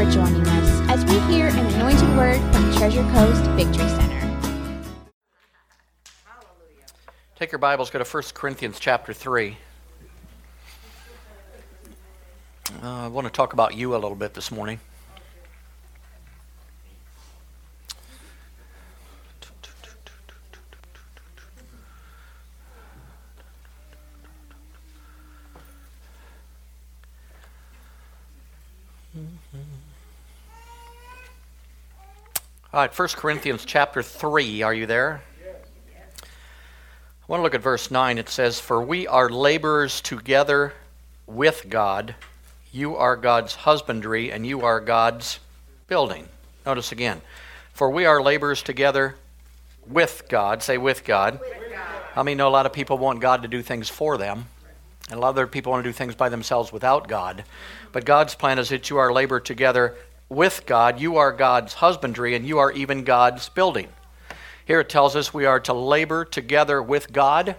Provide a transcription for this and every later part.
for joining us as we hear an anointed word from Treasure Coast Victory Center. Take your Bibles, go to 1 Corinthians chapter 3. Uh, I want to talk about you a little bit this morning. All right, 1 Corinthians chapter 3. Are you there? I want to look at verse 9. It says, For we are laborers together with God. You are God's husbandry, and you are God's building. Notice again. For we are laborers together with God. Say, with God. With God. I mean, know a lot of people want God to do things for them, and a lot of other people want to do things by themselves without God. But God's plan is that you are labor together with God. You are God's husbandry, and you are even God's building. Here it tells us we are to labor together with God.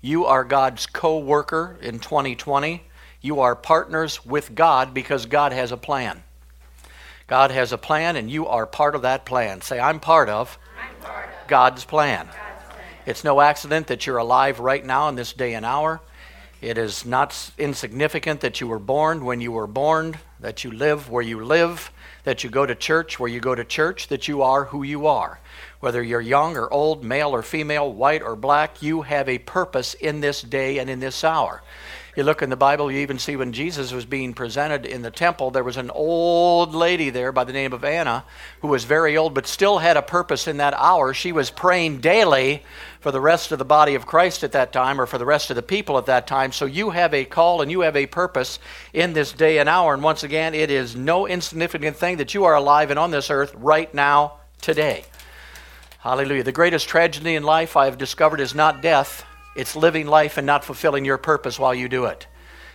You are God's co worker in 2020. You are partners with God because God has a plan. God has a plan, and you are part of that plan. Say, I'm part of, I'm part of God's, plan. God's plan. It's no accident that you're alive right now in this day and hour. It is not insignificant that you were born when you were born, that you live where you live, that you go to church where you go to church, that you are who you are. Whether you're young or old, male or female, white or black, you have a purpose in this day and in this hour. You look in the Bible, you even see when Jesus was being presented in the temple, there was an old lady there by the name of Anna who was very old but still had a purpose in that hour. She was praying daily for the rest of the body of Christ at that time or for the rest of the people at that time. So you have a call and you have a purpose in this day and hour. And once again, it is no insignificant thing that you are alive and on this earth right now, today. Hallelujah. The greatest tragedy in life I have discovered is not death it's living life and not fulfilling your purpose while you do it.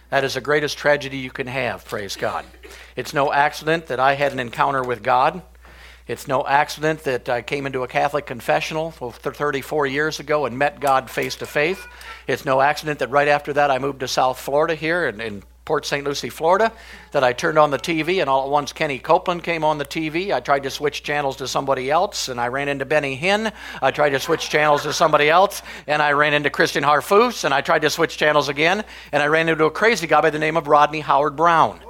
That is the greatest tragedy you can have, praise God. It's no accident that I had an encounter with God. It's no accident that I came into a Catholic confessional 34 years ago and met God face to face. It's no accident that right after that I moved to South Florida here in, and Port St. Lucie, Florida, that I turned on the TV, and all at once Kenny Copeland came on the TV. I tried to switch channels to somebody else, and I ran into Benny Hinn. I tried to switch channels to somebody else, and I ran into Christian Harfouche, and I tried to switch channels again, and I ran into a crazy guy by the name of Rodney Howard Browne.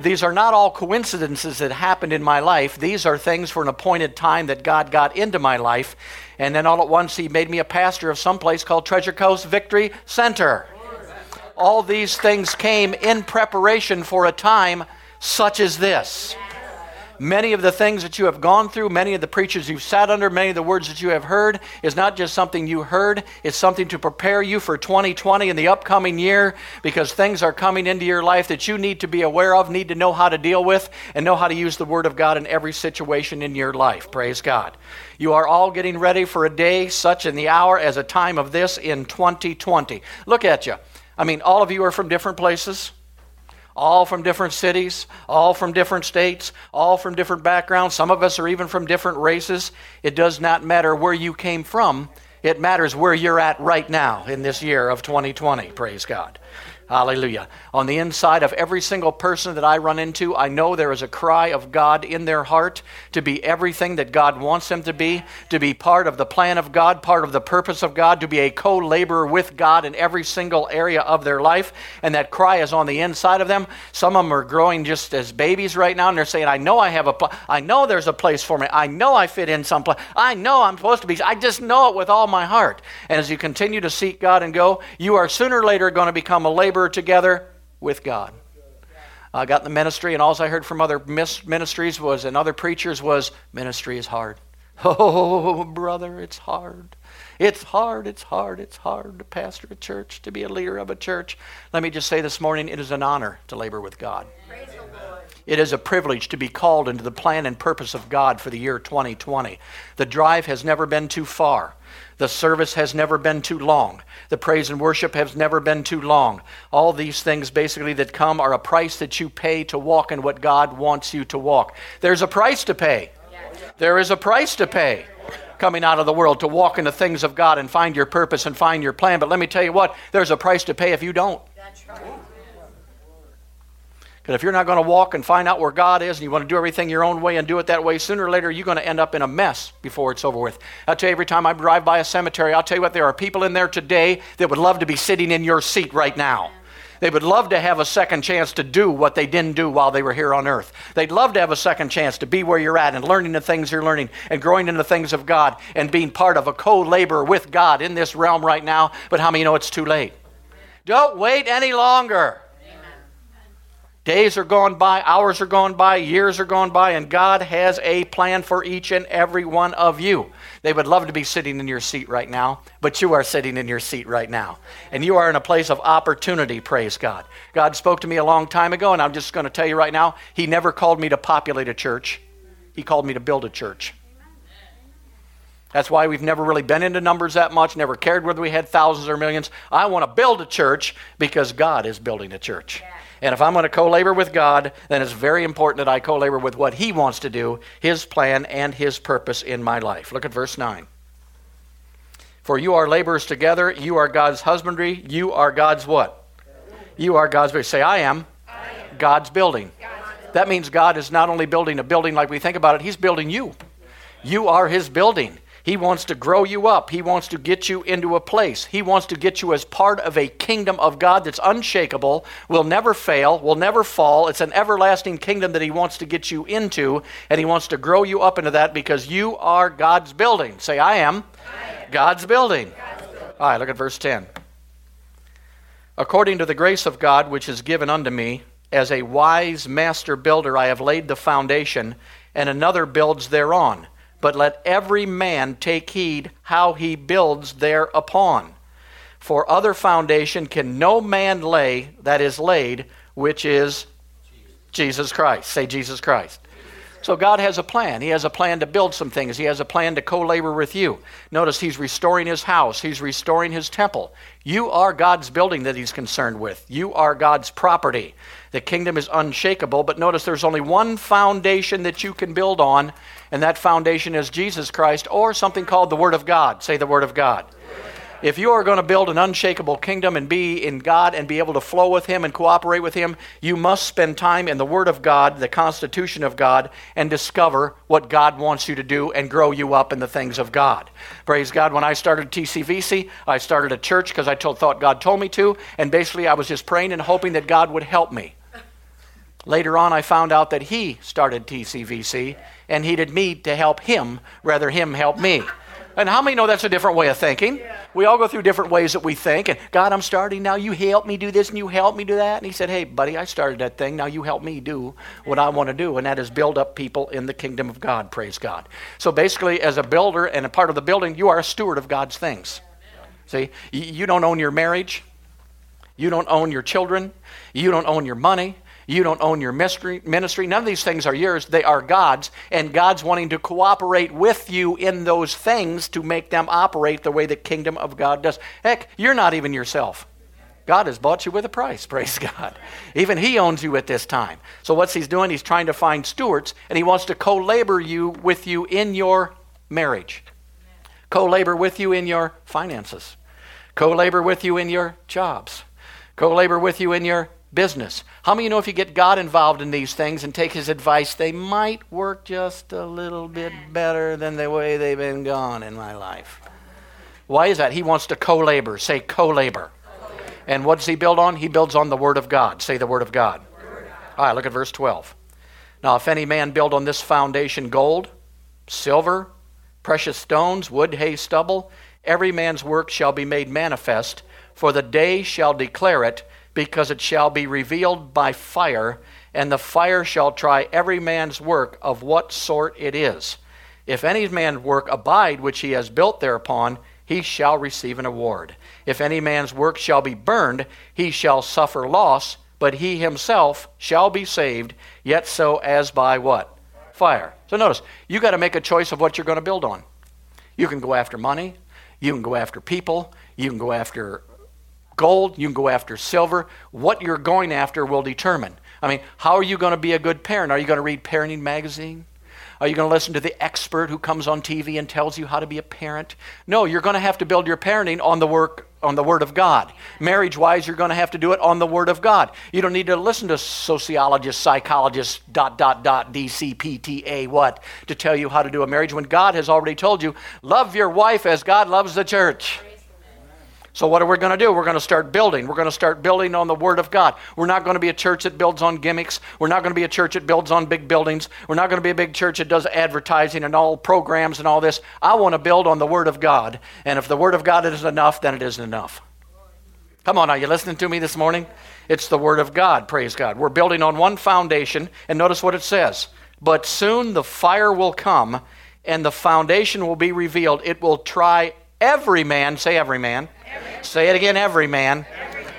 These are not all coincidences that happened in my life. These are things for an appointed time that God got into my life. And then all at once, He made me a pastor of some place called Treasure Coast Victory Center all these things came in preparation for a time such as this. Many of the things that you have gone through, many of the preachers you've sat under, many of the words that you have heard is not just something you heard, it's something to prepare you for 2020 and the upcoming year because things are coming into your life that you need to be aware of, need to know how to deal with, and know how to use the Word of God in every situation in your life. Praise God. You are all getting ready for a day such in the hour as a time of this in 2020. Look at you. I mean, all of you are from different places, all from different cities, all from different states, all from different backgrounds. Some of us are even from different races. It does not matter where you came from, it matters where you're at right now in this year of 2020. Praise God. Hallelujah. On the inside of every single person that I run into, I know there is a cry of God in their heart to be everything that God wants them to be, to be part of the plan of God, part of the purpose of God, to be a co laborer with God in every single area of their life. And that cry is on the inside of them. Some of them are growing just as babies right now, and they're saying, I know I have a pl- I know there's a place for me. I know I fit in some place. I know I'm supposed to be. I just know it with all my heart. And as you continue to seek God and go, you are sooner or later going to become a laborer together with God. I got in the ministry, and all I heard from other ministries was, and other preachers was, ministry is hard. Oh, brother, it's hard. It's hard, it's hard, it's hard to pastor a church, to be a leader of a church. Let me just say this morning it is an honor to labor with God. It is a privilege to be called into the plan and purpose of God for the year 2020. The drive has never been too far. The service has never been too long. The praise and worship has never been too long. All these things basically that come are a price that you pay to walk in what God wants you to walk. There's a price to pay. There is a price to pay coming out of the world to walk in the things of God and find your purpose and find your plan. But let me tell you what, there's a price to pay if you don't. Because if you're not going to walk and find out where God is and you want to do everything your own way and do it that way, sooner or later you're going to end up in a mess before it's over with. I'll tell you, every time I drive by a cemetery, I'll tell you what, there are people in there today that would love to be sitting in your seat right now. They would love to have a second chance to do what they didn't do while they were here on earth. They'd love to have a second chance to be where you're at and learning the things you're learning and growing in the things of God and being part of a co laborer with God in this realm right now. But how many know it's too late? Don't wait any longer. Days are gone by, hours are gone by, years are gone by, and God has a plan for each and every one of you. They would love to be sitting in your seat right now, but you are sitting in your seat right now. And you are in a place of opportunity, praise God. God spoke to me a long time ago, and I'm just going to tell you right now, He never called me to populate a church, He called me to build a church. That's why we've never really been into numbers that much, never cared whether we had thousands or millions. I want to build a church because God is building a church. And if I'm going to co labor with God, then it's very important that I co labor with what He wants to do, His plan, and His purpose in my life. Look at verse 9. For you are laborers together, you are God's husbandry, you are God's what? You are God's. Say, I am, I am. God's building. God's building. That means God is not only building a building like we think about it, He's building you. You are His building. He wants to grow you up. He wants to get you into a place. He wants to get you as part of a kingdom of God that's unshakable, will never fail, will never fall. It's an everlasting kingdom that He wants to get you into, and He wants to grow you up into that because you are God's building. Say, I am, I am. God's, building. God's building. All right, look at verse 10. According to the grace of God which is given unto me, as a wise master builder, I have laid the foundation, and another builds thereon but let every man take heed how he builds thereupon. For other foundation can no man lay that is laid, which is Jesus Christ. Say Jesus Christ. So God has a plan. He has a plan to build some things. He has a plan to co-labor with you. Notice he's restoring his house. He's restoring his temple. You are God's building that he's concerned with. You are God's property. The kingdom is unshakable, but notice there's only one foundation that you can build on, and that foundation is Jesus Christ or something called the Word of God. Say the Word of God. If you are going to build an unshakable kingdom and be in God and be able to flow with Him and cooperate with Him, you must spend time in the Word of God, the Constitution of God, and discover what God wants you to do and grow you up in the things of God. Praise God. When I started TCVC, I started a church because I told, thought God told me to, and basically I was just praying and hoping that God would help me. Later on, I found out that he started TCVC and he needed me to help him rather him help me. And how many know that's a different way of thinking? Yeah. We all go through different ways that we think. And God, I'm starting now. You help me do this and you help me do that. And He said, Hey, buddy, I started that thing. Now you help me do what I want to do. And that is build up people in the kingdom of God. Praise God. So basically, as a builder and a part of the building, you are a steward of God's things. See, you don't own your marriage. You don't own your children. You don't own your money. You don't own your ministry. None of these things are yours. They are God's. And God's wanting to cooperate with you in those things to make them operate the way the kingdom of God does. Heck, you're not even yourself. God has bought you with a price, praise God. Even He owns you at this time. So, what's He's doing? He's trying to find stewards, and He wants to co labor you with you in your marriage, co labor with you in your finances, co labor with you in your jobs, co labor with you in your business. How many you know if you get God involved in these things and take His advice, they might work just a little bit better than the way they've been gone in my life? Why is that? He wants to co labor. Say co labor. And what does He build on? He builds on the Word of God. Say the Word of God. Word. All right, look at verse 12. Now, if any man build on this foundation gold, silver, precious stones, wood, hay, stubble, every man's work shall be made manifest, for the day shall declare it because it shall be revealed by fire, and the fire shall try every man's work of what sort it is. If any man's work abide which he has built thereupon, he shall receive an award. If any man's work shall be burned, he shall suffer loss, but he himself shall be saved, yet so as by what? Fire. So notice, you got to make a choice of what you're going to build on. You can go after money, you can go after people, you can go after gold, you can go after silver. What you're going after will determine. I mean, how are you going to be a good parent? Are you going to read Parenting Magazine? Are you going to listen to the expert who comes on TV and tells you how to be a parent? No, you're going to have to build your parenting on the work on the Word of God. Marriage wise, you're going to have to do it on the Word of God. You don't need to listen to sociologists, psychologists, dot, dot, dot, DCPTA, what, to tell you how to do a marriage when God has already told you, love your wife as God loves the church. So, what are we going to do? We're going to start building. We're going to start building on the Word of God. We're not going to be a church that builds on gimmicks. We're not going to be a church that builds on big buildings. We're not going to be a big church that does advertising and all programs and all this. I want to build on the Word of God. And if the Word of God isn't enough, then it isn't enough. Come on, are you listening to me this morning? It's the Word of God, praise God. We're building on one foundation, and notice what it says. But soon the fire will come, and the foundation will be revealed. It will try every man, say every man, Say it again, every man.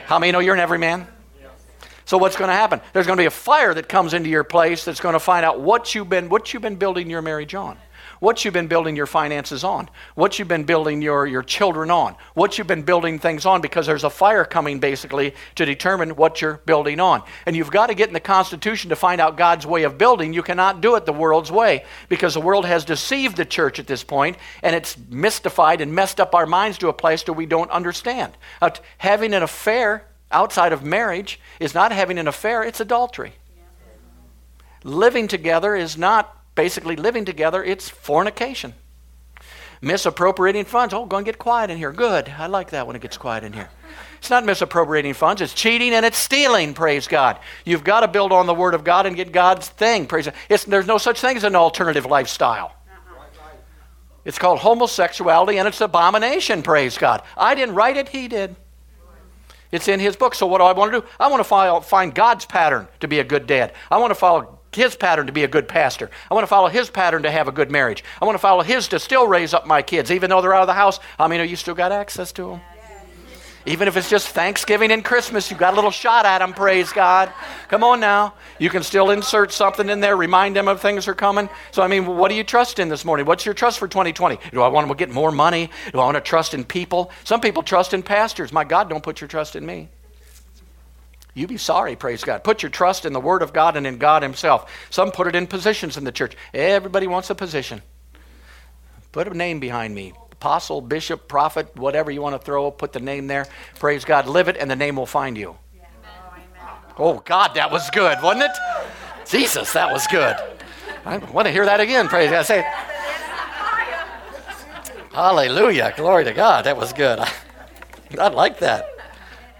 How many know you're an every man? So what's going to happen? There's going to be a fire that comes into your place that's going to find out what you've been what you've been building your marriage on what you've been building your finances on, what you've been building your, your children on, what you've been building things on, because there's a fire coming basically to determine what you're building on. And you've got to get in the Constitution to find out God's way of building. You cannot do it the world's way because the world has deceived the church at this point and it's mystified and messed up our minds to a place that we don't understand. Uh, having an affair outside of marriage is not having an affair, it's adultery. Living together is not basically living together, it's fornication. Misappropriating funds. Oh, go and get quiet in here. Good. I like that when it gets quiet in here. It's not misappropriating funds, it's cheating and it's stealing, praise God. You've got to build on the Word of God and get God's thing, praise God. It's, there's no such thing as an alternative lifestyle. It's called homosexuality and it's abomination, praise God. I didn't write it, He did. It's in His book. So, what do I want to do? I want to find God's pattern to be a good dad. I want to follow his pattern to be a good pastor. I want to follow his pattern to have a good marriage. I want to follow his to still raise up my kids, even though they're out of the house. I mean, you still got access to them. Even if it's just Thanksgiving and Christmas, you got a little shot at them, praise God. Come on now. You can still insert something in there, remind them of things are coming. So, I mean, what do you trust in this morning? What's your trust for 2020? Do I want to get more money? Do I want to trust in people? Some people trust in pastors. My God, don't put your trust in me. You be sorry, praise God. Put your trust in the Word of God and in God Himself. Some put it in positions in the church. Everybody wants a position. Put a name behind me apostle, bishop, prophet, whatever you want to throw, up, put the name there. Praise God. Live it, and the name will find you. Oh, God, that was good, wasn't it? Jesus, that was good. I want to hear that again. Praise God. Say, Hallelujah. Glory to God. That was good. I, I like that.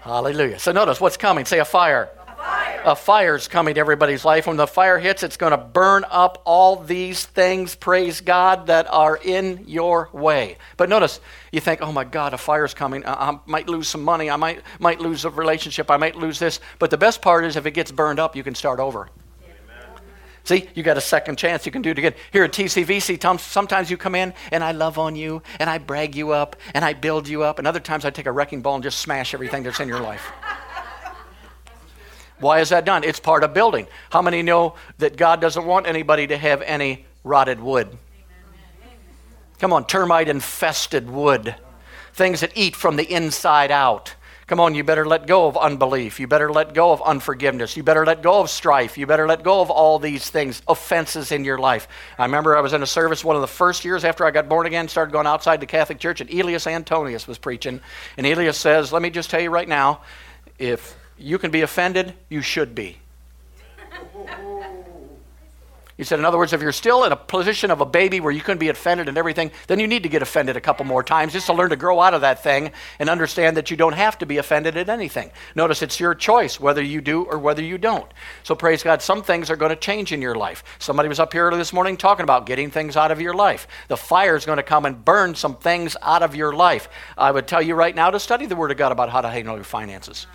Hallelujah. So notice what's coming. Say a fire. A fire. A fire's coming to everybody's life. When the fire hits, it's going to burn up all these things, praise God, that are in your way. But notice, you think, oh my God, a fire's coming. I, I might lose some money. I might, might lose a relationship. I might lose this. But the best part is if it gets burned up, you can start over. See, you got a second chance. You can do it again. Here at TCVC, Tom sometimes you come in and I love on you and I brag you up and I build you up. And other times I take a wrecking ball and just smash everything that's in your life. Why is that done? It's part of building. How many know that God doesn't want anybody to have any rotted wood? Come on, termite infested wood. Things that eat from the inside out. Come on, you better let go of unbelief. You better let go of unforgiveness. You better let go of strife. You better let go of all these things, offenses in your life. I remember I was in a service one of the first years after I got born again, started going outside the Catholic Church, and Elias Antonius was preaching. And Elias says, Let me just tell you right now, if you can be offended, you should be. He said, in other words, if you're still in a position of a baby where you couldn't be offended and everything, then you need to get offended a couple more times just to learn to grow out of that thing and understand that you don't have to be offended at anything. Notice it's your choice whether you do or whether you don't. So praise God, some things are going to change in your life. Somebody was up here this morning talking about getting things out of your life. The fire is going to come and burn some things out of your life. I would tell you right now to study the Word of God about how to handle your finances.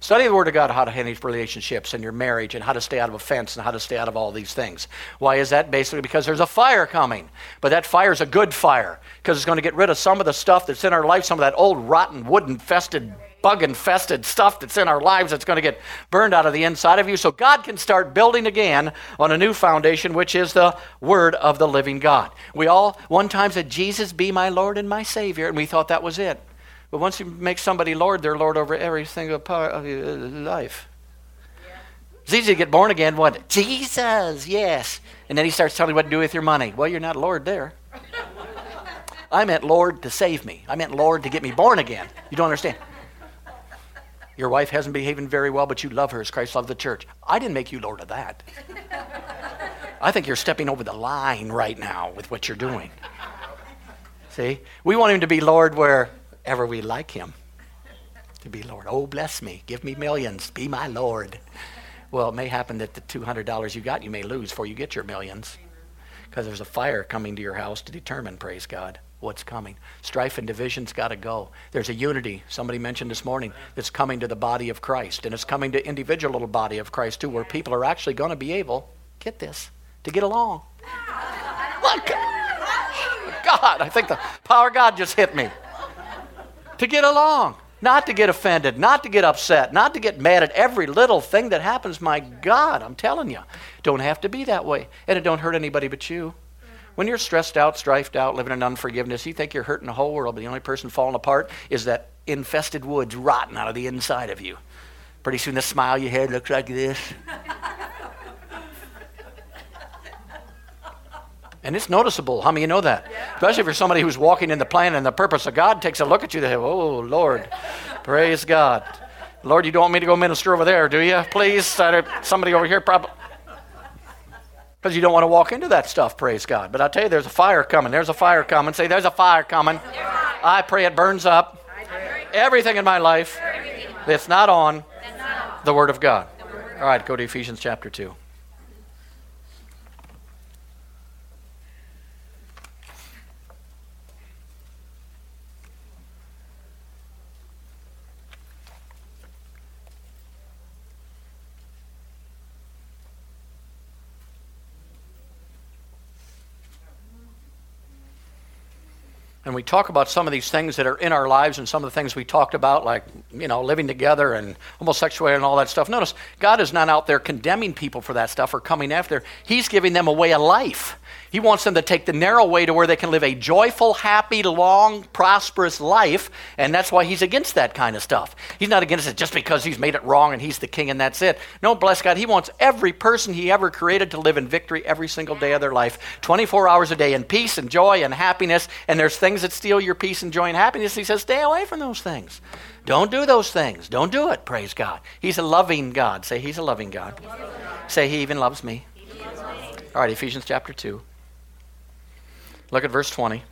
Study the Word of God, how to handle relationships and your marriage and how to stay out of offense and how to stay out of all these things. Why is that? Basically because there's a fire coming. But that fire is a good fire because it's going to get rid of some of the stuff that's in our life, some of that old, rotten, wood infested, bug infested stuff that's in our lives that's going to get burned out of the inside of you. So God can start building again on a new foundation, which is the Word of the living God. We all one time said, Jesus be my Lord and my Savior, and we thought that was it. But once you make somebody Lord, they're Lord over every single part of your life. It's easy to get born again, what? Jesus, yes. And then he starts telling you what to do with your money. Well, you're not Lord there. I meant Lord to save me. I meant Lord to get me born again. You don't understand. Your wife hasn't behaving very well, but you love her as Christ loved the church. I didn't make you Lord of that. I think you're stepping over the line right now with what you're doing. See? We want him to be Lord wherever we like him to be Lord. Oh, bless me. Give me millions. Be my Lord. Well, it may happen that the $200 you got, you may lose before you get your millions because there's a fire coming to your house to determine, praise God, what's coming. Strife and division's got to go. There's a unity, somebody mentioned this morning, that's coming to the body of Christ. And it's coming to individual little body of Christ, too, where people are actually going to be able, get this, to get along. Look, God, I think the power of God just hit me. To get along. Not to get offended, not to get upset, not to get mad at every little thing that happens. My God, I'm telling you, don't have to be that way. And it don't hurt anybody but you. When you're stressed out, strifed out, living in unforgiveness, you think you're hurting the whole world, but the only person falling apart is that infested woods rotting out of the inside of you. Pretty soon the smile you had looks like this. And it's noticeable. How many you know that? Yeah. Especially for somebody who's walking in the plan and the purpose of God takes a look at you. They say, Oh, Lord, praise God. Lord, you don't want me to go minister over there, do you? Please, somebody over here probably. Because you don't want to walk into that stuff, praise God. But I tell you, there's a fire coming. There's a fire coming. Say, there's a fire coming. I pray it burns up everything in my life that's not on the Word of God. All right, go to Ephesians chapter 2. And we talk about some of these things that are in our lives and some of the things we talked about, like, you know, living together and homosexuality and all that stuff. Notice, God is not out there condemning people for that stuff or coming after. He's giving them a way of life. He wants them to take the narrow way to where they can live a joyful, happy, long, prosperous life, and that's why he's against that kind of stuff. He's not against it just because he's made it wrong and he's the king and that's it. No, bless God, he wants every person he ever created to live in victory every single day of their life, 24 hours a day in peace and joy and happiness, and there's things that steal your peace and joy and happiness. He says, stay away from those things. Don't do those things. Don't do it, praise God. He's a loving God. Say, He's a loving God. Say, He even loves me. All right, Ephesians chapter 2. Look at verse 20.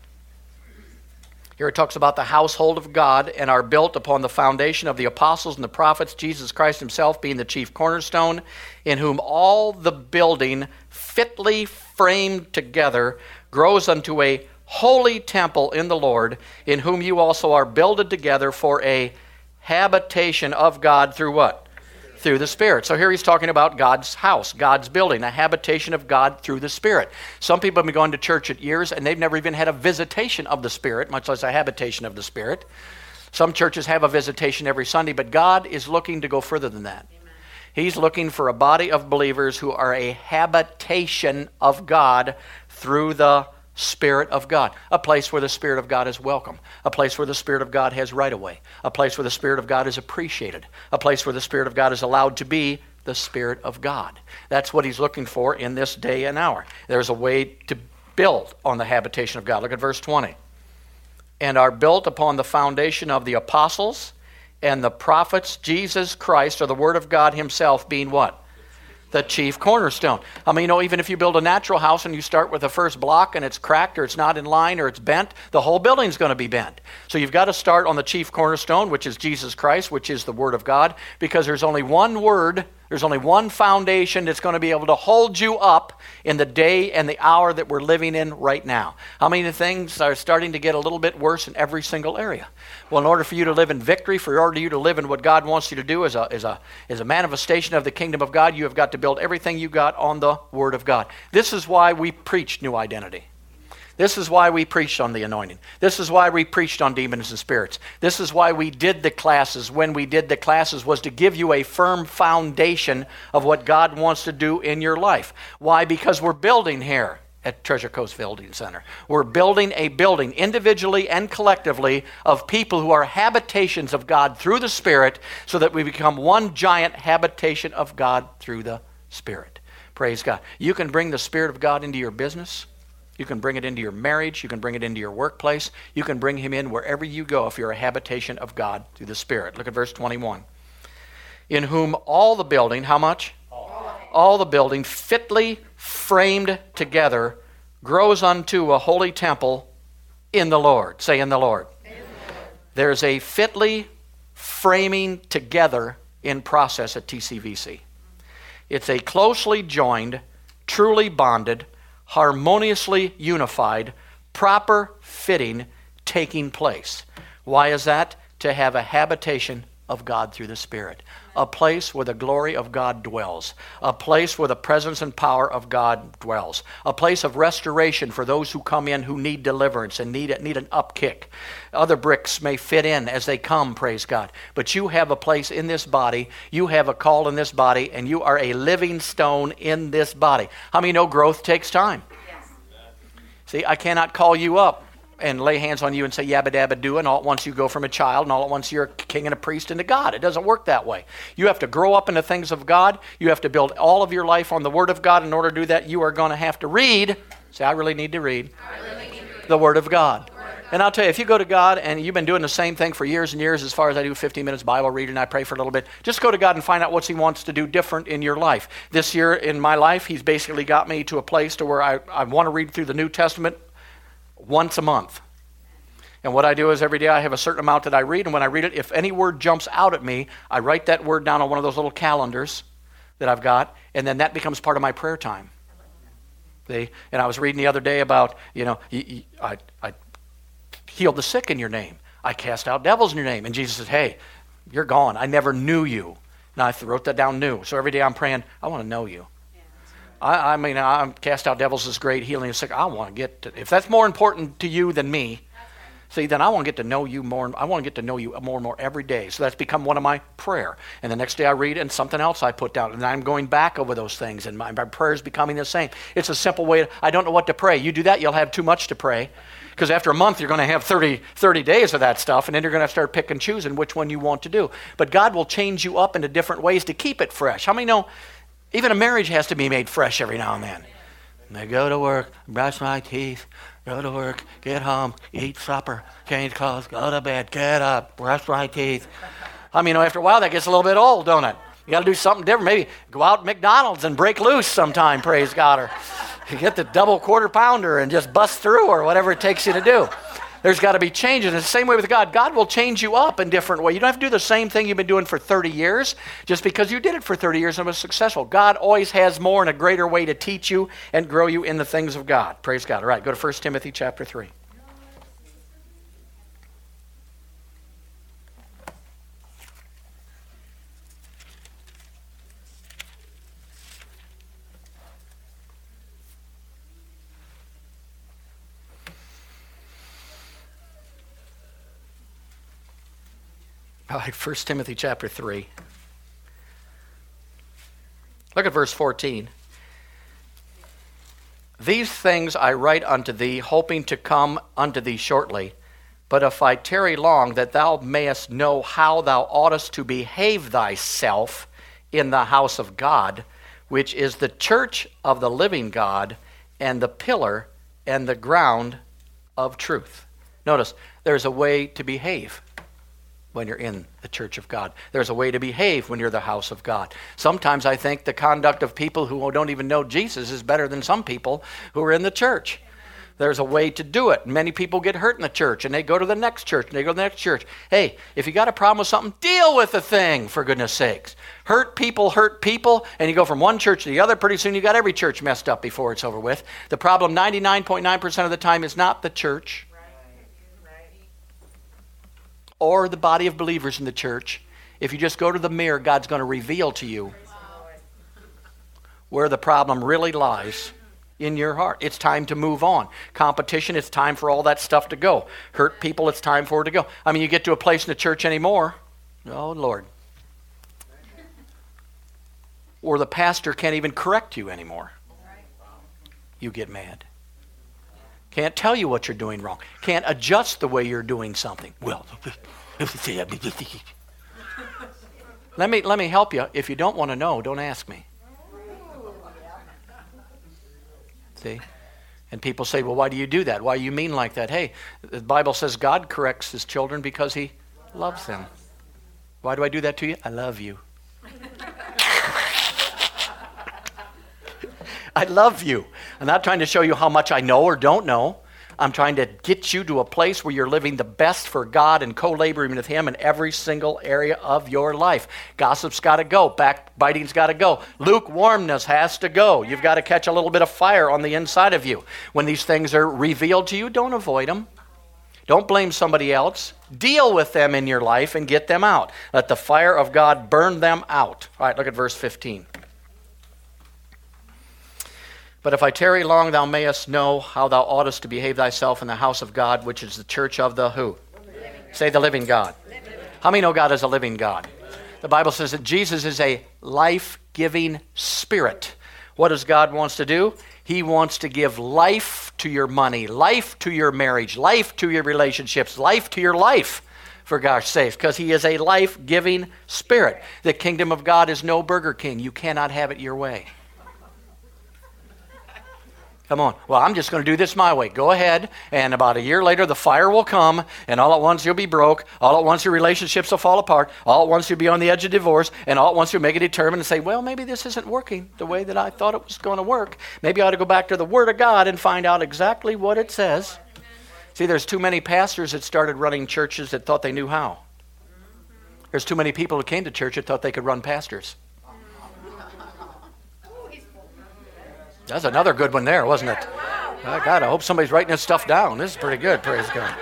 Here it talks about the household of God and are built upon the foundation of the apostles and the prophets, Jesus Christ himself being the chief cornerstone, in whom all the building fitly framed together grows unto a holy temple in the Lord, in whom you also are builded together for a habitation of God through what? through the Spirit. So here he's talking about God's house, God's building, a habitation of God through the Spirit. Some people have been going to church at years and they've never even had a visitation of the Spirit, much less a habitation of the Spirit. Some churches have a visitation every Sunday, but God is looking to go further than that. He's looking for a body of believers who are a habitation of God through the Spirit of God, a place where the Spirit of God is welcome, a place where the Spirit of God has right away, a place where the Spirit of God is appreciated, a place where the Spirit of God is allowed to be the Spirit of God. That's what he's looking for in this day and hour. There's a way to build on the habitation of God. Look at verse 20. And are built upon the foundation of the apostles and the prophets, Jesus Christ, or the Word of God Himself being what? The chief cornerstone. I mean, you know, even if you build a natural house and you start with the first block and it's cracked or it's not in line or it's bent, the whole building's going to be bent. So you've got to start on the chief cornerstone, which is Jesus Christ, which is the Word of God, because there's only one Word there's only one foundation that's going to be able to hold you up in the day and the hour that we're living in right now. How many things are starting to get a little bit worse in every single area? Well, in order for you to live in victory, for order you to live in what God wants you to do as a, as a, as a manifestation of the kingdom of God, you have got to build everything you got on the Word of God. This is why we preach new identity. This is why we preached on the anointing. This is why we preached on demons and spirits. This is why we did the classes when we did the classes was to give you a firm foundation of what God wants to do in your life. Why? Because we're building here. at Treasure Coast Building Center. We're building a building individually and collectively of people who are habitations of God through the Spirit so that we become one giant habitation of God through the Spirit. Praise God. You can bring the Spirit of God into your business. You can bring it into your marriage. You can bring it into your workplace. You can bring Him in wherever you go if you're a habitation of God through the Spirit. Look at verse 21. In whom all the building, how much? All, all the building fitly framed together, grows unto a holy temple in the Lord. Say, in the Lord. There's a fitly framing together in process at TCVC. It's a closely joined, truly bonded, harmoniously unified, proper fitting taking place. Why is that? To have a habitation of God through the Spirit a place where the glory of God dwells, a place where the presence and power of God dwells, a place of restoration for those who come in who need deliverance and need, need an upkick. Other bricks may fit in as they come, praise God. But you have a place in this body, you have a call in this body, and you are a living stone in this body. How many know growth takes time? Yes. See, I cannot call you up and lay hands on you and say yabba dabba do, and all at once you go from a child, and all at once you're a king and a priest into God. It doesn't work that way. You have to grow up in the things of God. You have to build all of your life on the Word of God. In order to do that, you are going to have to read. Say, I really need to read, really need to read. the Word of God. And I'll tell you, if you go to God and you've been doing the same thing for years and years, as far as I do 15 minutes Bible reading, I pray for a little bit, just go to God and find out what He wants to do different in your life. This year in my life, He's basically got me to a place to where I, I want to read through the New Testament once a month. And what I do is every day I have a certain amount that I read, and when I read it, if any word jumps out at me, I write that word down on one of those little calendars that I've got, and then that becomes part of my prayer time. See? And I was reading the other day about, you know, I, I healed the sick in your name. I cast out devils in your name. And Jesus said, hey, you're gone. I never knew you. And I wrote that down new. So every day I'm praying, I want to know you. I, I mean, I'm cast out devils is great, healing the sick. I want to get to, if that's more important to you than me, See, then I want to get to know you more. I want to get to know you more and more every day. So that's become one of my prayer. And the next day I read and something else I put down. And I'm going back over those things. And my, my prayer is becoming the same. It's a simple way. I don't know what to pray. You do that, you'll have too much to pray. Because after a month, you're going to have 30, 30 days of that stuff. And then you're going to start picking and choosing which one you want to do. But God will change you up into different ways to keep it fresh. How many know even a marriage has to be made fresh every now and then? And I go to work, brush my teeth, go to work, get home, eat supper, change clothes, go to bed, get up, brush my teeth. I mean, after a while, that gets a little bit old, don't it? You got to do something different. Maybe go out McDonald's and break loose sometime, praise God, or get the double quarter pounder and just bust through, or whatever it takes you to do. There's got to be changes. It's the same way with God. God will change you up in different ways. You don't have to do the same thing you've been doing for 30 years just because you did it for 30 years and was successful. God always has more and a greater way to teach you and grow you in the things of God. Praise God. All right, go to 1 Timothy chapter 3. All right, 1 Timothy chapter 3. Look at verse 14. These things I write unto thee, hoping to come unto thee shortly. But if I tarry long, that thou mayest know how thou oughtest to behave thyself in the house of God, which is the church of the living God, and the pillar and the ground of truth. Notice, there's a way to behave when you're in the church of God. There's a way to behave when you're the house of God. Sometimes I think the conduct of people who don't even know Jesus is better than some people who are in the church. There's a way to do it. Many people get hurt in the church and they go to the next church and they go to the next church. Hey, if you got a problem with something, deal with the thing, for goodness sakes. Hurt people hurt people, and you go from one church to the other. Pretty soon you got every church messed up before it's over with. The problem 99.9% of the time is not the church, or the body of believers in the church, if you just go to the mirror, God's going to reveal to you where the problem really lies in your heart. It's time to move on. Competition, it's time for all that stuff to go. Hurt people, it's time for it to go. I mean, you get to a place in the church anymore. Oh, Lord. Or the pastor can't even correct you anymore. You get mad. Can't tell you what you're doing wrong. Can't adjust the way you're doing something. Well, let me, let me help you. If you don't want to know, don't ask me. See? And people say, well, why do you do that? Why do you mean like that? Hey, the Bible says God corrects his children because he loves them. Why do I do that to you? I love you. I love you. I'm not trying to show you how much I know or don't know. I'm trying to get you to a place where you're living the best for God and co laboring with Him in every single area of your life. Gossip's got to go. Backbiting's got to go. Lukewarmness has to go. You've got to catch a little bit of fire on the inside of you. When these things are revealed to you, don't avoid them. Don't blame somebody else. Deal with them in your life and get them out. Let the fire of God burn them out. All right, look at verse 15. But if I tarry long, thou mayest know how thou oughtest to behave thyself in the house of God, which is the church of the who? The Say the living God. Living. How many know God is a living God? The Bible says that Jesus is a life giving spirit. What does God wants to do? He wants to give life to your money, life to your marriage, life to your relationships, life to your life for gosh sakes, because he is a life giving spirit. The kingdom of God is no Burger King. You cannot have it your way. Come on. Well, I'm just going to do this my way. Go ahead. And about a year later, the fire will come, and all at once you'll be broke. All at once your relationships will fall apart. All at once you'll be on the edge of divorce. And all at once you'll make a determined and say, well, maybe this isn't working the way that I thought it was going to work. Maybe I ought to go back to the Word of God and find out exactly what it says. See, there's too many pastors that started running churches that thought they knew how. There's too many people who came to church that thought they could run pastors. That's another good one there, wasn't it? God, I hope somebody's writing this stuff down. This is pretty good, praise God.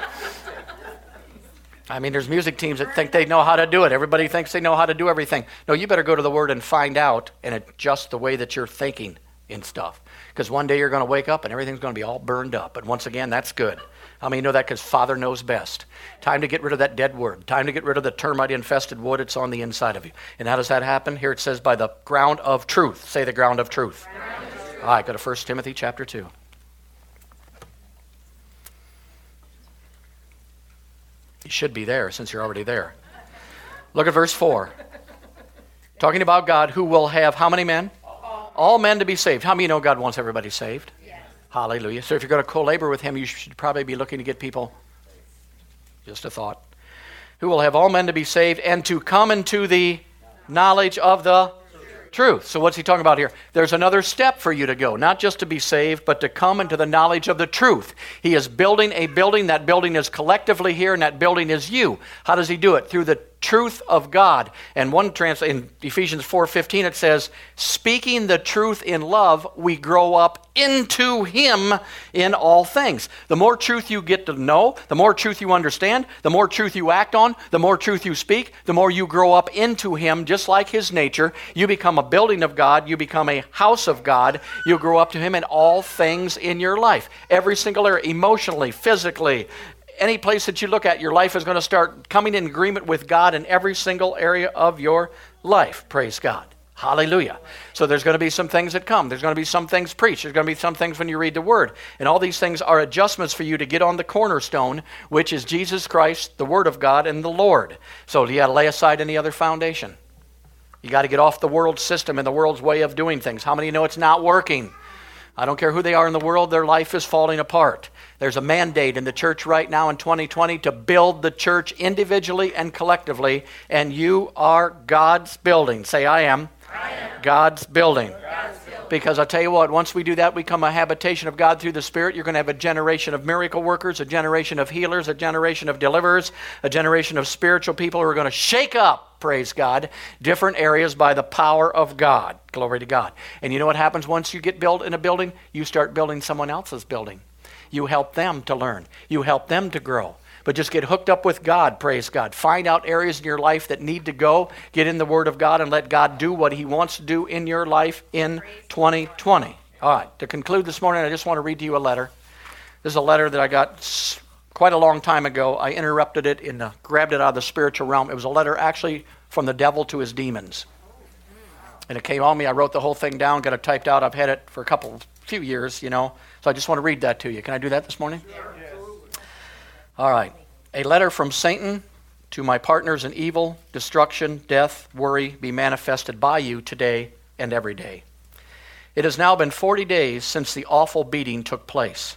I mean, there's music teams that think they know how to do it. Everybody thinks they know how to do everything. No, you better go to the Word and find out and adjust the way that you're thinking in stuff. Because one day you're going to wake up and everything's going to be all burned up. But once again, that's good. How many know that? Because Father knows best. Time to get rid of that dead word. Time to get rid of the termite infested wood. that's on the inside of you. And how does that happen? Here it says, by the ground of truth. Say the ground of truth. Ground all right, go to 1 Timothy chapter 2. You should be there since you're already there. Look at verse 4. Talking about God who will have how many men? All men to be saved. How many know God wants everybody saved? Yes. Hallelujah. So if you're going to co labor with Him, you should probably be looking to get people. Just a thought. Who will have all men to be saved and to come into the knowledge of the truth. So, what's he talking about here? There's another step for you to go, not just to be saved, but to come into the knowledge of the truth. He is building a building. That building is collectively here, and that building is you. How does he do it? Through the truth of God. And one trans in Ephesians 4:15 it says, "Speaking the truth in love, we grow up into him in all things." The more truth you get to know, the more truth you understand, the more truth you act on, the more truth you speak, the more you grow up into him just like his nature. You become a building of God, you become a house of God. You grow up to him in all things in your life. Every single area, emotionally, physically, any place that you look at, your life is going to start coming in agreement with God in every single area of your life. Praise God. Hallelujah. So there's going to be some things that come. There's going to be some things preached. There's going to be some things when you read the Word. And all these things are adjustments for you to get on the cornerstone, which is Jesus Christ, the Word of God, and the Lord. So you got to lay aside any other foundation. You got to get off the world system and the world's way of doing things. How many know it's not working? I don't care who they are in the world, their life is falling apart. There's a mandate in the church right now in 2020 to build the church individually and collectively, and you are God's building. Say, I am, I am. God's, building. God's building. Because I tell you what, once we do that, we become a habitation of God through the Spirit. You're going to have a generation of miracle workers, a generation of healers, a generation of deliverers, a generation of spiritual people who are going to shake up, praise God, different areas by the power of God. Glory to God. And you know what happens once you get built in a building? You start building someone else's building. You help them to learn, you help them to grow. But just get hooked up with God, praise God. Find out areas in your life that need to go. Get in the Word of God and let God do what He wants to do in your life in 2020. All right, to conclude this morning, I just want to read to you a letter. This is a letter that I got quite a long time ago. I interrupted it and uh, grabbed it out of the spiritual realm. It was a letter actually from the devil to his demons. And it came on me. I wrote the whole thing down, got it typed out. I've had it for a couple few years, you know. So I just want to read that to you. Can I do that this morning? All right. A letter from Satan to my partners in evil, destruction, death, worry be manifested by you today and every day. It has now been 40 days since the awful beating took place.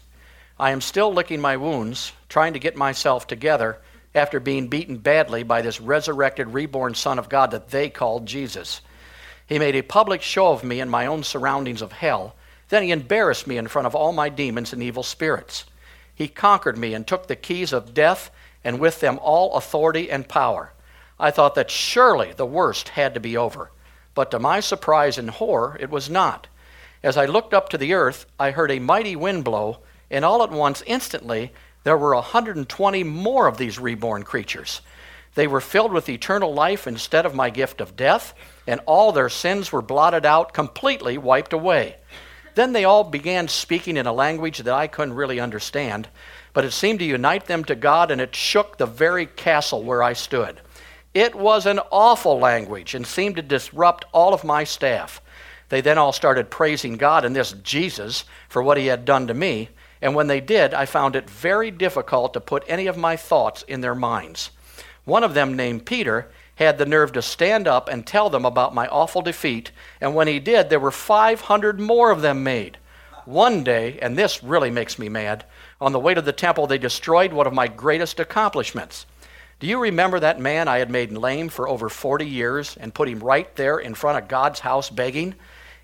I am still licking my wounds, trying to get myself together after being beaten badly by this resurrected, reborn Son of God that they called Jesus. He made a public show of me in my own surroundings of hell. Then he embarrassed me in front of all my demons and evil spirits. He conquered me and took the keys of death and with them all authority and power. I thought that surely the worst had to be over. But to my surprise and horror, it was not. As I looked up to the earth, I heard a mighty wind blow, and all at once, instantly, there were a 120 more of these reborn creatures. They were filled with eternal life instead of my gift of death, and all their sins were blotted out, completely wiped away. Then they all began speaking in a language that I couldn't really understand but it seemed to unite them to God, and it shook the very castle where I stood. It was an awful language and seemed to disrupt all of my staff. They then all started praising God and this Jesus for what he had done to me, and when they did, I found it very difficult to put any of my thoughts in their minds. One of them, named Peter, had the nerve to stand up and tell them about my awful defeat, and when he did, there were 500 more of them made. One day, and this really makes me mad, on the way to the temple, they destroyed one of my greatest accomplishments. Do you remember that man I had made lame for over 40 years and put him right there in front of God's house begging?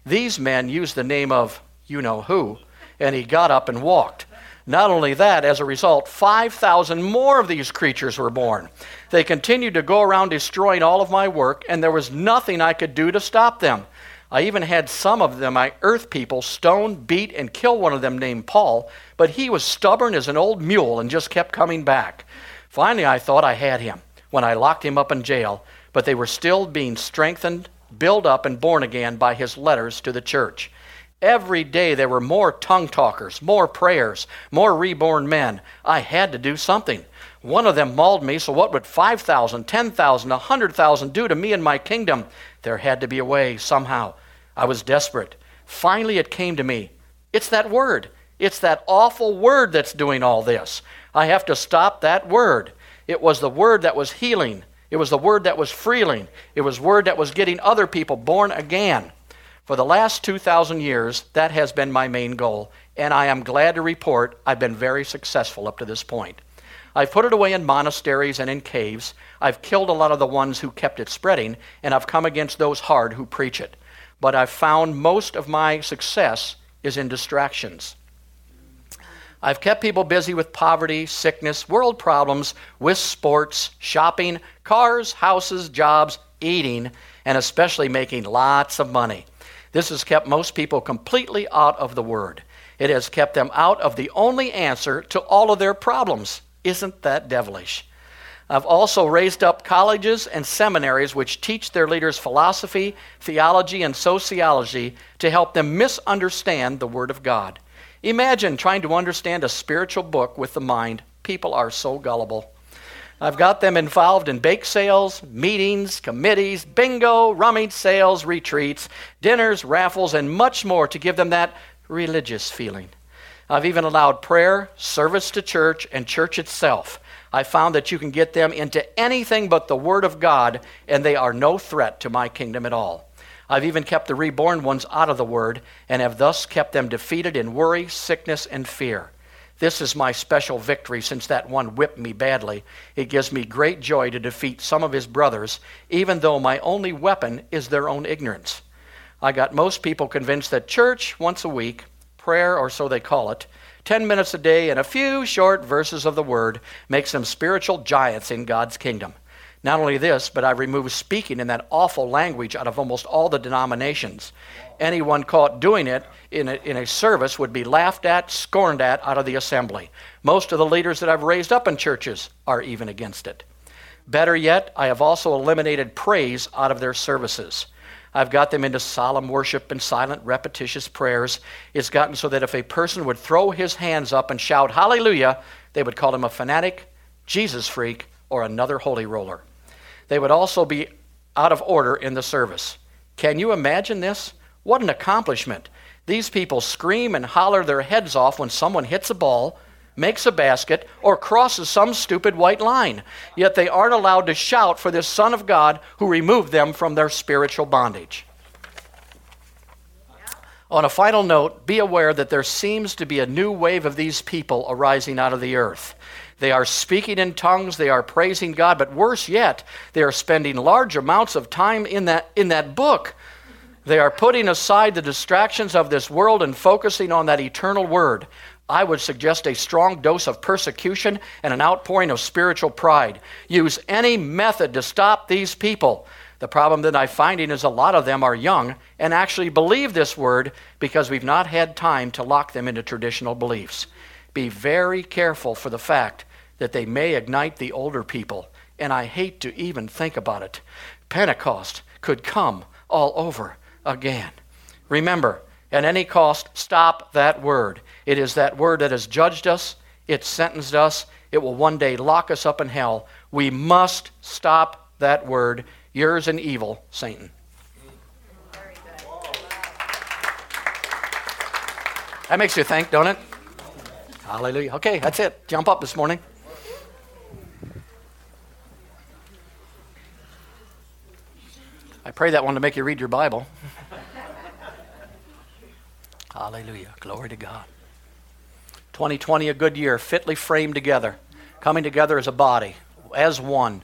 These men used the name of you know who, and he got up and walked. Not only that, as a result, 5,000 more of these creatures were born. They continued to go around destroying all of my work, and there was nothing I could do to stop them. I even had some of them, my earth people, stone, beat, and kill one of them named Paul, but he was stubborn as an old mule and just kept coming back. Finally, I thought I had him when I locked him up in jail, but they were still being strengthened, built up, and born again by his letters to the church. Every day there were more tongue talkers, more prayers, more reborn men. I had to do something. One of them mauled me, so what would 5,000, 10,000, 100,000 do to me and my kingdom? There had to be a way, somehow. I was desperate. Finally, it came to me. It's that word. It's that awful word that's doing all this. I have to stop that word. It was the word that was healing. It was the word that was freeing. It was word that was getting other people born again. For the last 2,000 years, that has been my main goal, and I am glad to report I've been very successful up to this point. I've put it away in monasteries and in caves. I've killed a lot of the ones who kept it spreading, and I've come against those hard who preach it but I've found most of my success is in distractions. I've kept people busy with poverty, sickness, world problems, with sports, shopping, cars, houses, jobs, eating, and especially making lots of money. This has kept most people completely out of the Word. It has kept them out of the only answer to all of their problems. Isn't that devilish? I've also raised up colleges and seminaries which teach their leaders philosophy, theology, and sociology to help them misunderstand the Word of God. Imagine trying to understand a spiritual book with the mind. People are so gullible. I've got them involved in bake sales, meetings, committees, bingo, rummage sales, retreats, dinners, raffles, and much more to give them that religious feeling. I've even allowed prayer, service to church, and church itself I found that you can get them into anything but the Word of God, and they are no threat to my kingdom at all. I've even kept the reborn ones out of the Word, and have thus kept them defeated in worry, sickness, and fear. This is my special victory since that one whipped me badly. It gives me great joy to defeat some of his brothers, even though my only weapon is their own ignorance. I got most people convinced that church once a week, prayer or so they call it, 10 minutes a day and a few short verses of the Word makes them spiritual giants in God's kingdom. Not only this, but I removed speaking in that awful language out of almost all the denominations. Anyone caught doing it in a, in a service would be laughed at, scorned at out of the assembly. Most of the leaders that I've raised up in churches are even against it. Better yet, I have also eliminated praise out of their services. I've got them into solemn worship and silent, repetitious prayers. It's gotten so that if a person would throw his hands up and shout hallelujah, they would call him a fanatic, Jesus freak, or another holy roller. They would also be out of order in the service. Can you imagine this? What an accomplishment. These people scream and holler their heads off when someone hits a ball, makes a basket, or crosses some stupid white line. Yet they aren't allowed to shout for this Son of God who removed them from their spiritual bondage. On a final note, be aware that there seems to be a new wave of these people arising out of the earth. They are speaking in tongues, they are praising God, but worse yet, they are spending large amounts of time in that, in that book. They are putting aside the distractions of this world and focusing on that eternal word. I would suggest a strong dose of persecution and an outpouring of spiritual pride. Use any method to stop these people. The problem that I'm finding is a lot of them are young and actually believe this word because we've not had time to lock them into traditional beliefs. Be very careful for the fact that they may ignite the older people. And I hate to even think about it. Pentecost could come all over again. Remember, at any cost, stop that word. It is that word that has judged us, it sentenced us, it will one day lock us up in hell. We must stop that word. Yours and evil, Satan. That makes you think, don't it? Hallelujah. Okay, that's it. Jump up this morning. Pray that one to make you read your Bible. Hallelujah. Glory to God. 2020, a good year, fitly framed together, coming together as a body, as one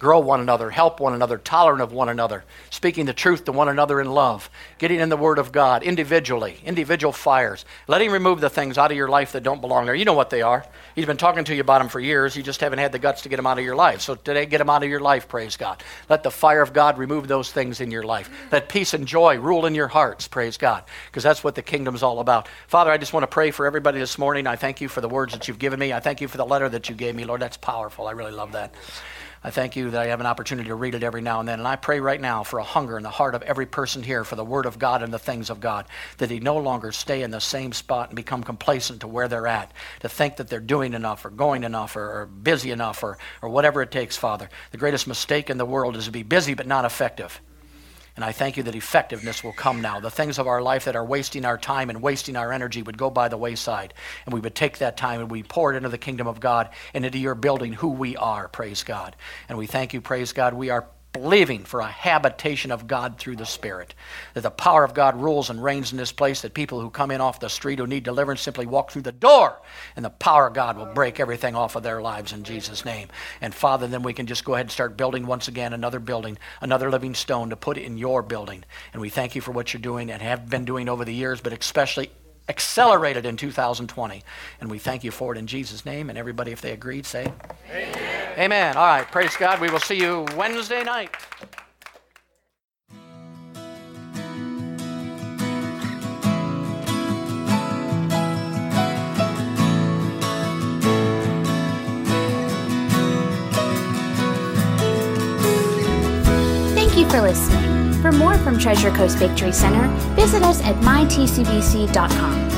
grow one another, help one another, tolerant of one another, speaking the truth to one another in love, getting in the Word of God individually, individual fires, letting remove the things out of your life that don't belong there. You know what they are. He's been talking to you about them for years. You just haven't had the guts to get them out of your life. So today, get them out of your life, praise God. Let the fire of God remove those things in your life. Let peace and joy rule in your hearts, praise God, because that's what the kingdom's all about. Father, I just want to pray for everybody this morning. I thank you for the words that you've given me. I thank you for the letter that you gave me, Lord. That's powerful. I really love that. I thank you that I have an opportunity to read it every now and then. And I pray right now for a hunger in the heart of every person here for the Word of God and the things of God, that they no longer stay in the same spot and become complacent to where they're at, to think that they're doing enough or going enough or, or busy enough or, or whatever it takes, Father. The greatest mistake in the world is to be busy but not effective. And I thank you that effectiveness will come now. The things of our life that are wasting our time and wasting our energy would go by the wayside. And we would take that time and we pour it into the kingdom of God and into your building who we are, praise God. And we thank you, praise God. We are believing for a habitation of God through the Spirit. That the power of God rules and reigns in this place, that people who come in off the street who need deliverance simply walk through the door, and the power of God will break everything off of their lives in Jesus' name. And Father, then we can just go ahead and start building once again another building, another living stone to put in your building. And we thank you for what you're doing and have been doing over the years, but especially accelerated in 2020. And we thank you for it in Jesus' name. And everybody, if they agreed, say Amen. Amen. All right. Praise God. We will see you Wednesday night. Thank you for listening. For more from Treasure Coast Victory Center, visit us at mytcvc.com.